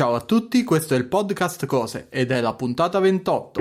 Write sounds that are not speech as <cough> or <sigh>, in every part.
Ciao a tutti, questo è il podcast Cose ed è la puntata 28.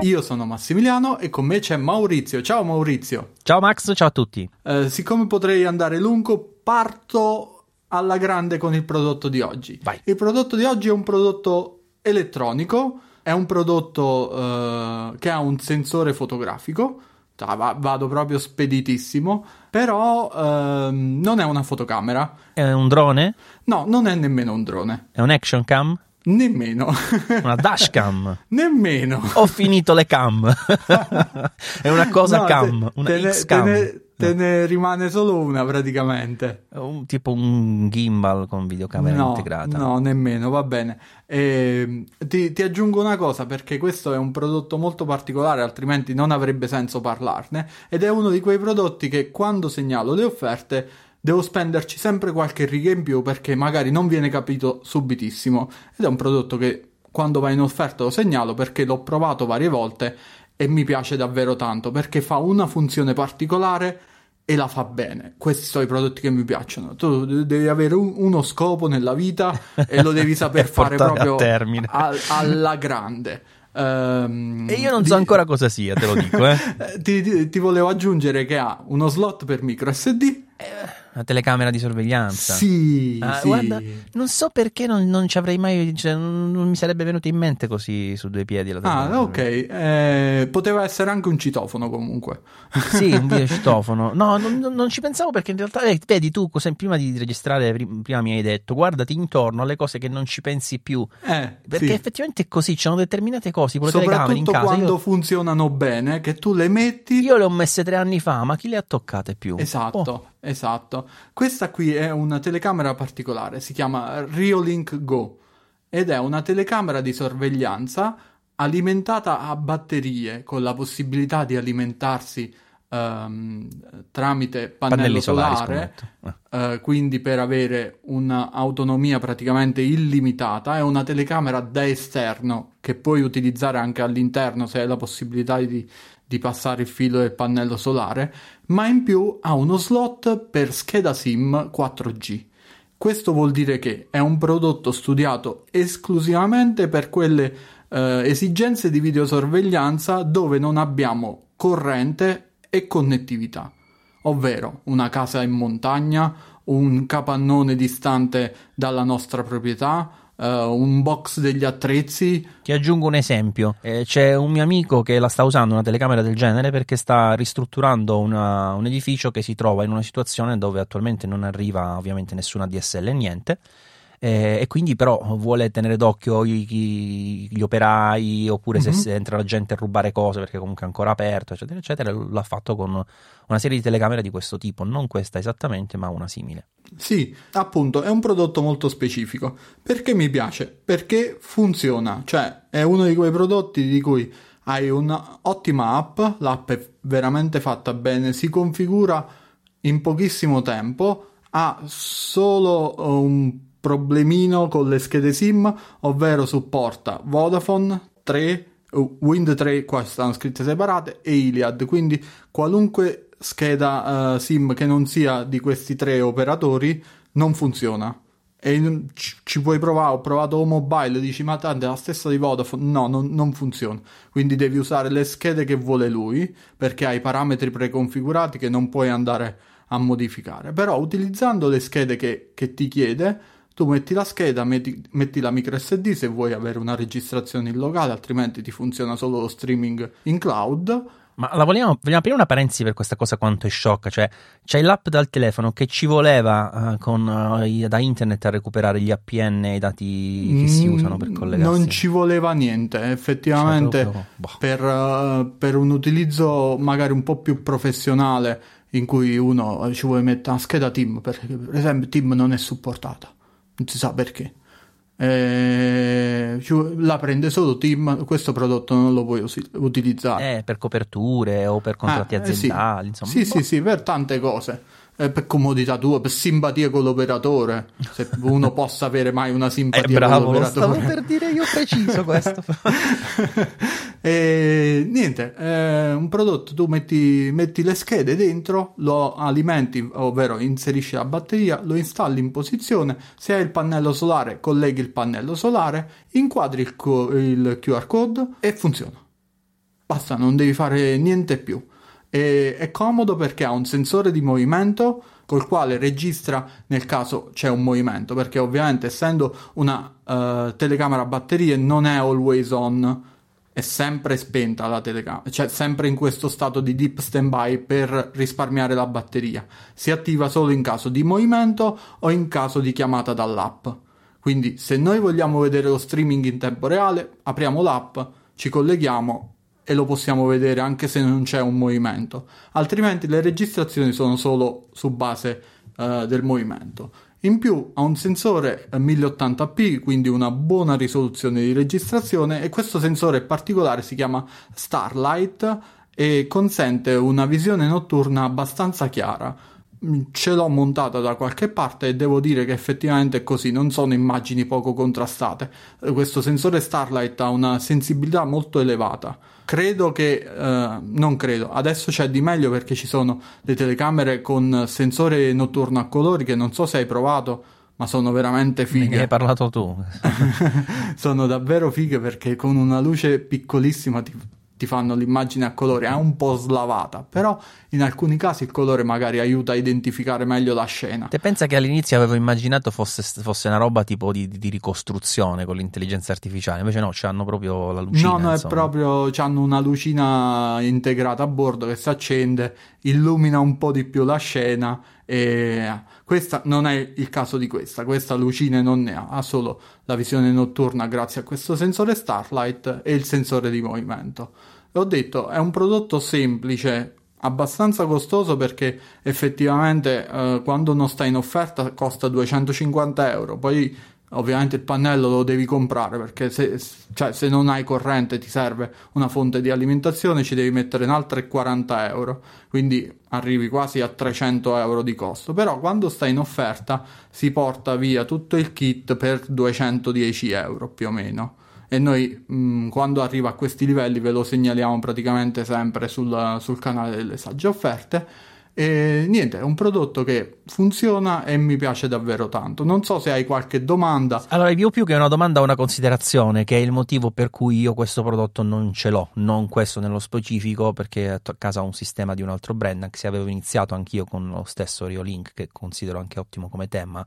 Io sono Massimiliano e con me c'è Maurizio. Ciao Maurizio. Ciao Max, ciao a tutti. Eh, siccome potrei andare lungo, parto alla grande con il prodotto di oggi. Vai. Il prodotto di oggi è un prodotto elettronico, è un prodotto eh, che ha un sensore fotografico. Cioè, va- vado proprio speditissimo, però ehm, non è una fotocamera. È un drone? No, non è nemmeno un drone. È un action cam? Nemmeno. <laughs> Una dashcam? nemmeno. Ho finito le cam. <laughs> è una cosa No, cam, te- una te X-cam. Te ne, te ne rimane solo una praticamente. Un- tipo un gimbal con videocamera no, integrata. No, nemmeno, va bene. Ehm, ti, ti aggiungo una cosa perché questo è un prodotto molto particolare, altrimenti non avrebbe senso parlarne. Ed è uno di quei prodotti che quando segnalo le offerte devo spenderci sempre qualche riga in più perché magari non viene capito subitissimo. Ed è un prodotto che quando va in offerta lo segnalo perché l'ho provato varie volte e mi piace davvero tanto perché fa una funzione particolare e la fa bene. Questi sono i prodotti che mi piacciono. Tu devi avere un- uno scopo nella vita e lo devi <laughs> saper fare portare a proprio termine. al- alla grande. Ehm, E io non di- so ancora cosa sia, te lo dico, eh. <laughs> Eh, Ti, ti- ti volevo aggiungere che ha uno slot per micro SD. Una telecamera di sorveglianza. Sì, Ah, sì. guarda, non so perché non, non ci avrei mai. Cioè, non, mi sarebbe venuto in mente così su due piedi la telecamera. Ah, ok. Eh, poteva essere anche un citofono comunque. Sì, un videocitofono. <laughs> No, non, non- ci pensavo perché in realtà, eh, vedi, tu cos'è- prima di registrare, prim- prima mi hai detto, guardati intorno alle cose che non ci pensi più. Eh, Perché sì. effettivamente è così, ci sono determinate cose, tipo le telecamere in casa. quando Io, funzionano bene, che tu le metti. io le ho messe tre anni fa, ma chi le ha toccate più? Esatto, Oh, esatto. Questa qui è una telecamera particolare, si chiama Riolink Go ed è una telecamera di sorveglianza alimentata a batterie con la possibilità di alimentarsi ehm, tramite pannello pannelli solari, solare, scommetto. Eh. eh, quindi per avere un'autonomia praticamente illimitata. È una telecamera da esterno che puoi utilizzare anche all'interno se hai la possibilità di, di passare il filo del pannello solare, ma in più ha uno slot per scheda SIM 4G. Questo vuol dire che è un prodotto studiato esclusivamente per quelle eh, esigenze di videosorveglianza dove non abbiamo corrente e connettività, ovvero una casa in montagna, un capannone distante dalla nostra proprietà, eh, un box degli attrezzi. Ti aggiungo un esempio. Eh, c'è un mio amico che la sta usando una telecamera del genere perché sta ristrutturando una- un edificio che si trova in una situazione dove attualmente non arriva ovviamente nessuna DSL, niente. Eh, e quindi però vuole tenere d'occhio i- i- gli operai oppure se, Mhm. se entra la gente a rubare cose perché comunque è ancora aperto eccetera eccetera l'ha fatto con una serie di telecamere di questo tipo non questa esattamente ma una simile Sì, appunto, è un prodotto molto specifico. Perché mi piace? Perché funziona, cioè è uno di quei prodotti di cui hai un'ottima app, l'app è veramente fatta bene, si configura in pochissimo tempo, ha solo un problemino con le schede SIM, ovvero supporta Vodafone 3, uh, Wind 3, qua stanno scritte separate, e Iliad, quindi qualunque scheda eh, SIM che non sia di questi tre operatori non funziona. E ci, ci puoi provare, ho provato o mobile, dici ma tanto è la stessa di Vodafone, no, non, non funziona. Quindi devi usare le schede che vuole lui, perché hai parametri preconfigurati che non puoi andare a modificare. Però utilizzando le schede che, che ti chiede, tu metti la scheda, metti, metti la micro SD se vuoi avere una registrazione in locale, altrimenti ti funziona solo lo streaming in cloud. Ma la vogliamo, vogliamo aprire una parentesi per questa cosa quanto è sciocca, cioè c'è l'app dal telefono che ci voleva eh, con, i- da internet a recuperare gli APN e i dati che si Mm, usano per collegarsi. Non ci voleva niente, effettivamente. Proprio, boh. per, eh, per un utilizzo magari un po' più professionale in cui uno ci vuole mettere una scheda Team, perché per esempio Team non è supportata, non si sa perché. Eh, la prende solo Team, questo prodotto non lo puoi usi- utilizzare. Eh, per coperture o per contratti Ah, eh, sì. aziendali, insomma. Sì, Boh. sì, sì, per tante cose. Eh, per comodità tua, per simpatia con l'operatore. Se uno <laughs> possa avere mai una Eh, simpatia bravo, con lo l'operatore. stavo per dire io preciso questo. <laughs> e niente, è un prodotto, tu metti, metti le schede dentro, lo alimenti, ovvero inserisci la batteria, lo installi in posizione, se hai il pannello solare colleghi il pannello solare, inquadri il, co- il QR code e funziona. Basta, non devi fare niente più. E è comodo perché ha un sensore di movimento col quale registra nel caso c'è un movimento, perché ovviamente essendo una uh, telecamera a batterie non è always on, è sempre spenta la telecamera, cioè sempre in questo stato di deep standby per risparmiare la batteria. Si attiva solo in caso di movimento o in caso di chiamata dall'app. Quindi se noi vogliamo vedere lo streaming in tempo reale, apriamo l'app, ci colleghiamo e lo possiamo vedere anche se non c'è un movimento, altrimenti le registrazioni sono solo su base uh, del movimento. In più ha un sensore 1080p, quindi una buona risoluzione di registrazione e questo sensore particolare si chiama Starlight e consente una visione notturna abbastanza chiara ce l'ho montata da qualche parte e devo dire che effettivamente è così, non sono immagini poco contrastate. Questo sensore Starlight ha una sensibilità molto elevata. Credo che, eh, non credo, adesso c'è di meglio perché ci sono le telecamere con sensore notturno a colori che non so se hai provato, ma sono veramente fighe. Ne hai parlato tu. <laughs> sono davvero fighe perché con una luce piccolissima ti, ti fanno l'immagine a colore, è un po' slavata, però in alcuni casi il colore magari aiuta a identificare meglio la scena. Te pensa che all'inizio avevo immaginato fosse, fosse una roba tipo di, di, ricostruzione con l'intelligenza artificiale, invece no, hanno proprio la lucina. No, no, insomma. è proprio, hanno una lucina integrata a bordo che si accende, illumina un po' di più la scena e questa non è il caso di questa, questa lucine non ne ha, ha solo la visione notturna grazie a questo sensore Starlight e il sensore di movimento. L'ho detto, è un prodotto semplice, abbastanza costoso perché effettivamente eh, quando non sta in offerta costa 250 euro, poi Ovviamente il pannello lo devi comprare perché se, cioè, se, non hai corrente ti serve una fonte di alimentazione, ci devi mettere in altre 40 euro, quindi arrivi quasi a 300 euro di costo. Però quando sta in offerta si porta via tutto il kit per 210 euro più o meno. E noi mh, mm, quando arriva a questi livelli ve lo segnaliamo praticamente sempre sul, sul canale delle sagge offerte e niente, è un prodotto che funziona e mi piace davvero tanto. Non so se hai qualche domanda. Allora, io più che una domanda una considerazione, che è il motivo per cui io questo prodotto non ce l'ho, non questo nello specifico, perché a casa ho un sistema di un altro brand, anche se avevo iniziato anch'io con lo stesso Riolink, che considero anche ottimo come tema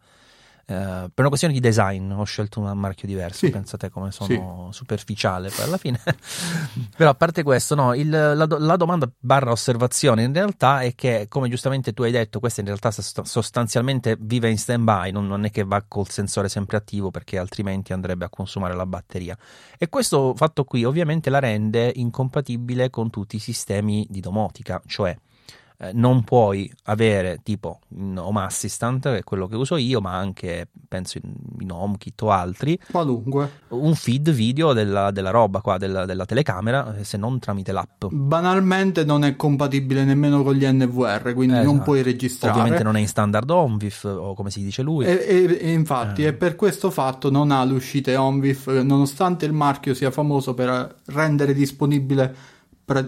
eh, per una questione di design ho scelto un marchio diverso, sì. pensate come sono sì. superficiale poi alla fine. <laughs> Però a parte questo, no, il, la, la, domanda barra osservazione in realtà è che, come giustamente tu hai detto, questa in realtà sostanzialmente vive in stand by, non, non è che va col sensore sempre attivo perché altrimenti andrebbe a consumare la batteria. E questo fatto qui ovviamente la rende incompatibile con tutti i sistemi di domotica, cioè eh, non puoi avere tipo in Home Assistant, che è quello che uso io, ma anche penso in, in HomeKit o altri, qualunque, un feed video della, della roba qua, della, della, telecamera, eh, se non tramite l'app. Banalmente non è compatibile nemmeno con gli NVR, quindi eh, non puoi registrare. Ovviamente non è in standard HomeVIF o come si dice lui. E, e, e infatti, eh. e per questo fatto non ha le uscite HomeVIF, nonostante il marchio sia famoso per rendere disponibile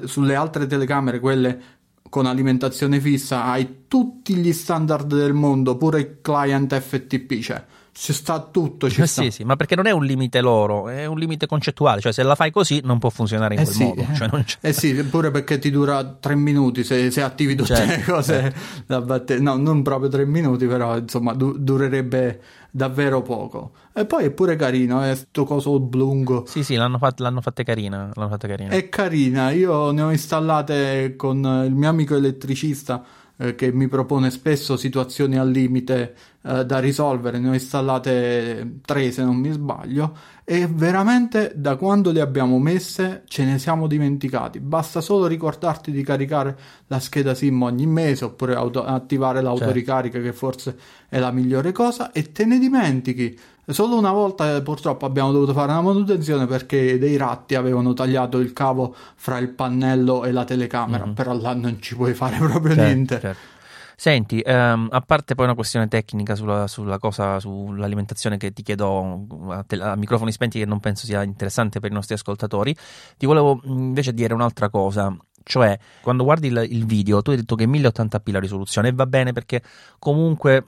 sulle altre telecamere, quelle con alimentazione fissa hai tutti gli standard del mondo, pure il client FTP, cioè ci sta tutto. Ci eh sta. Sì, sì, ma perché non è un limite loro, è un limite concettuale, cioè se la fai così non può funzionare in eh quel sì, modo. Cioè eh sì, pure perché ti dura tre minuti se, se attivi tutte certo, le cose certo. No, non proprio tre minuti, però insomma du- durerebbe davvero poco. E poi è pure carino, è sto coso oblungo. Sì, sì, l'hanno, fat- l'hanno fatta carina, l'hanno fatta carina. È carina, io ne ho installate con il mio amico elettricista eh, che mi propone spesso situazioni al limite eh, da risolvere, ne ho installate tre se non mi sbaglio e veramente da quando le abbiamo messe ce ne siamo dimenticati. Basta solo ricordarti di caricare la scheda SIM ogni mese oppure auto- attivare l'autoricarica certo. che forse è la migliore cosa e te ne dimentichi. Solo una volta purtroppo abbiamo dovuto fare una manutenzione perché dei ratti avevano tagliato il cavo fra il pannello e la telecamera, mm-hmm. però là non ci puoi fare <laughs> proprio certo, niente. Certo. Senti, ehm, a parte poi una questione tecnica sulla, sulla cosa, sull'alimentazione che ti chiedo a, te, a, microfoni spenti che non penso sia interessante per i nostri ascoltatori, ti volevo invece dire un'altra cosa. Cioè, quando guardi il, il video, tu hai detto che 1080p la risoluzione e va bene perché comunque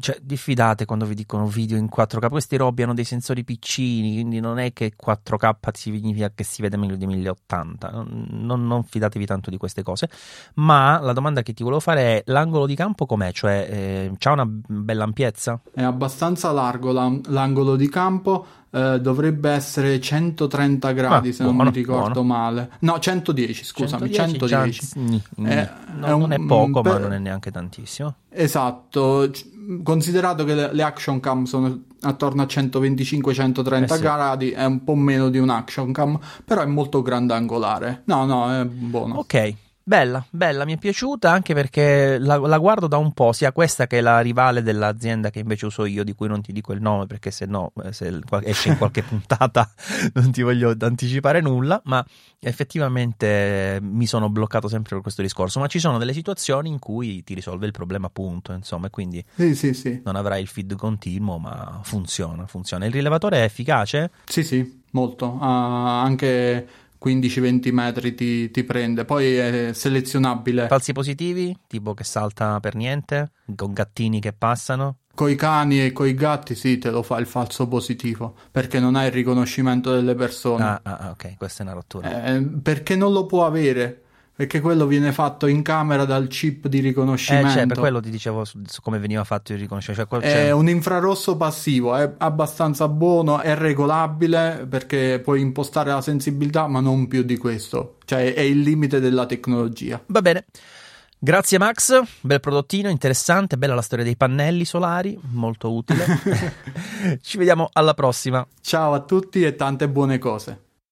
cioè, diffidate quando vi dicono video in 4K. Questi robi hanno dei sensori piccini, quindi non è che 4K significa che si vede meglio di 1080. Non, non, fidatevi tanto di queste cose. Ma la domanda che ti volevo fare è: l'angolo di campo com'è? Cioè, eh, c'ha una bella ampiezza? È abbastanza largo l'angolo di campo. Eh, dovrebbe essere 130 gradi ah, se buono, non mi ricordo buono. male. No, 110, scusami, 110. 110. Già, è, no, è un, non è poco, per... ma non è neanche tantissimo. Esatto, considerato che le, le action cam sono attorno a 125-130 eh sì. gradi, è un po' meno di un action cam, però è molto grandangolare. No, no, è buono. Ok. Bella, bella, mi è piaciuta anche perché la, la, guardo da un po', sia questa che la rivale dell'azienda che invece uso io, di cui non ti dico il nome perché se no eh, se esce in qualche <laughs> puntata non ti voglio anticipare nulla, ma effettivamente mi sono bloccato sempre per questo discorso, ma ci sono delle situazioni in cui ti risolve il problema appunto, insomma, e quindi sì, sì, sì. non avrai il feed continuo, ma funziona, funziona. Il rilevatore è efficace? Sì, sì, molto, uh, anche 15-20 metri ti, ti, prende, poi è selezionabile. Falsi positivi, tipo che salta per niente, con gattini che passano. Coi cani e coi gatti sì, te lo fa il falso positivo, perché non hai il riconoscimento delle persone. Ah, ah, ah ok, questa è una rottura. Eh, perché non lo può avere perché quello viene fatto in camera dal chip di riconoscimento. Eh, cioè, per quello ti dicevo su, su come veniva fatto il riconoscimento. Cioè, è un infrarosso passivo, è abbastanza buono, è regolabile perché puoi impostare la sensibilità, ma non più di questo. Cioè, è il limite della tecnologia. Va bene. Grazie Max, bel prodottino, interessante, bella la storia dei pannelli solari, molto utile. <laughs> <laughs> Ci vediamo alla prossima. Ciao a tutti e tante buone cose.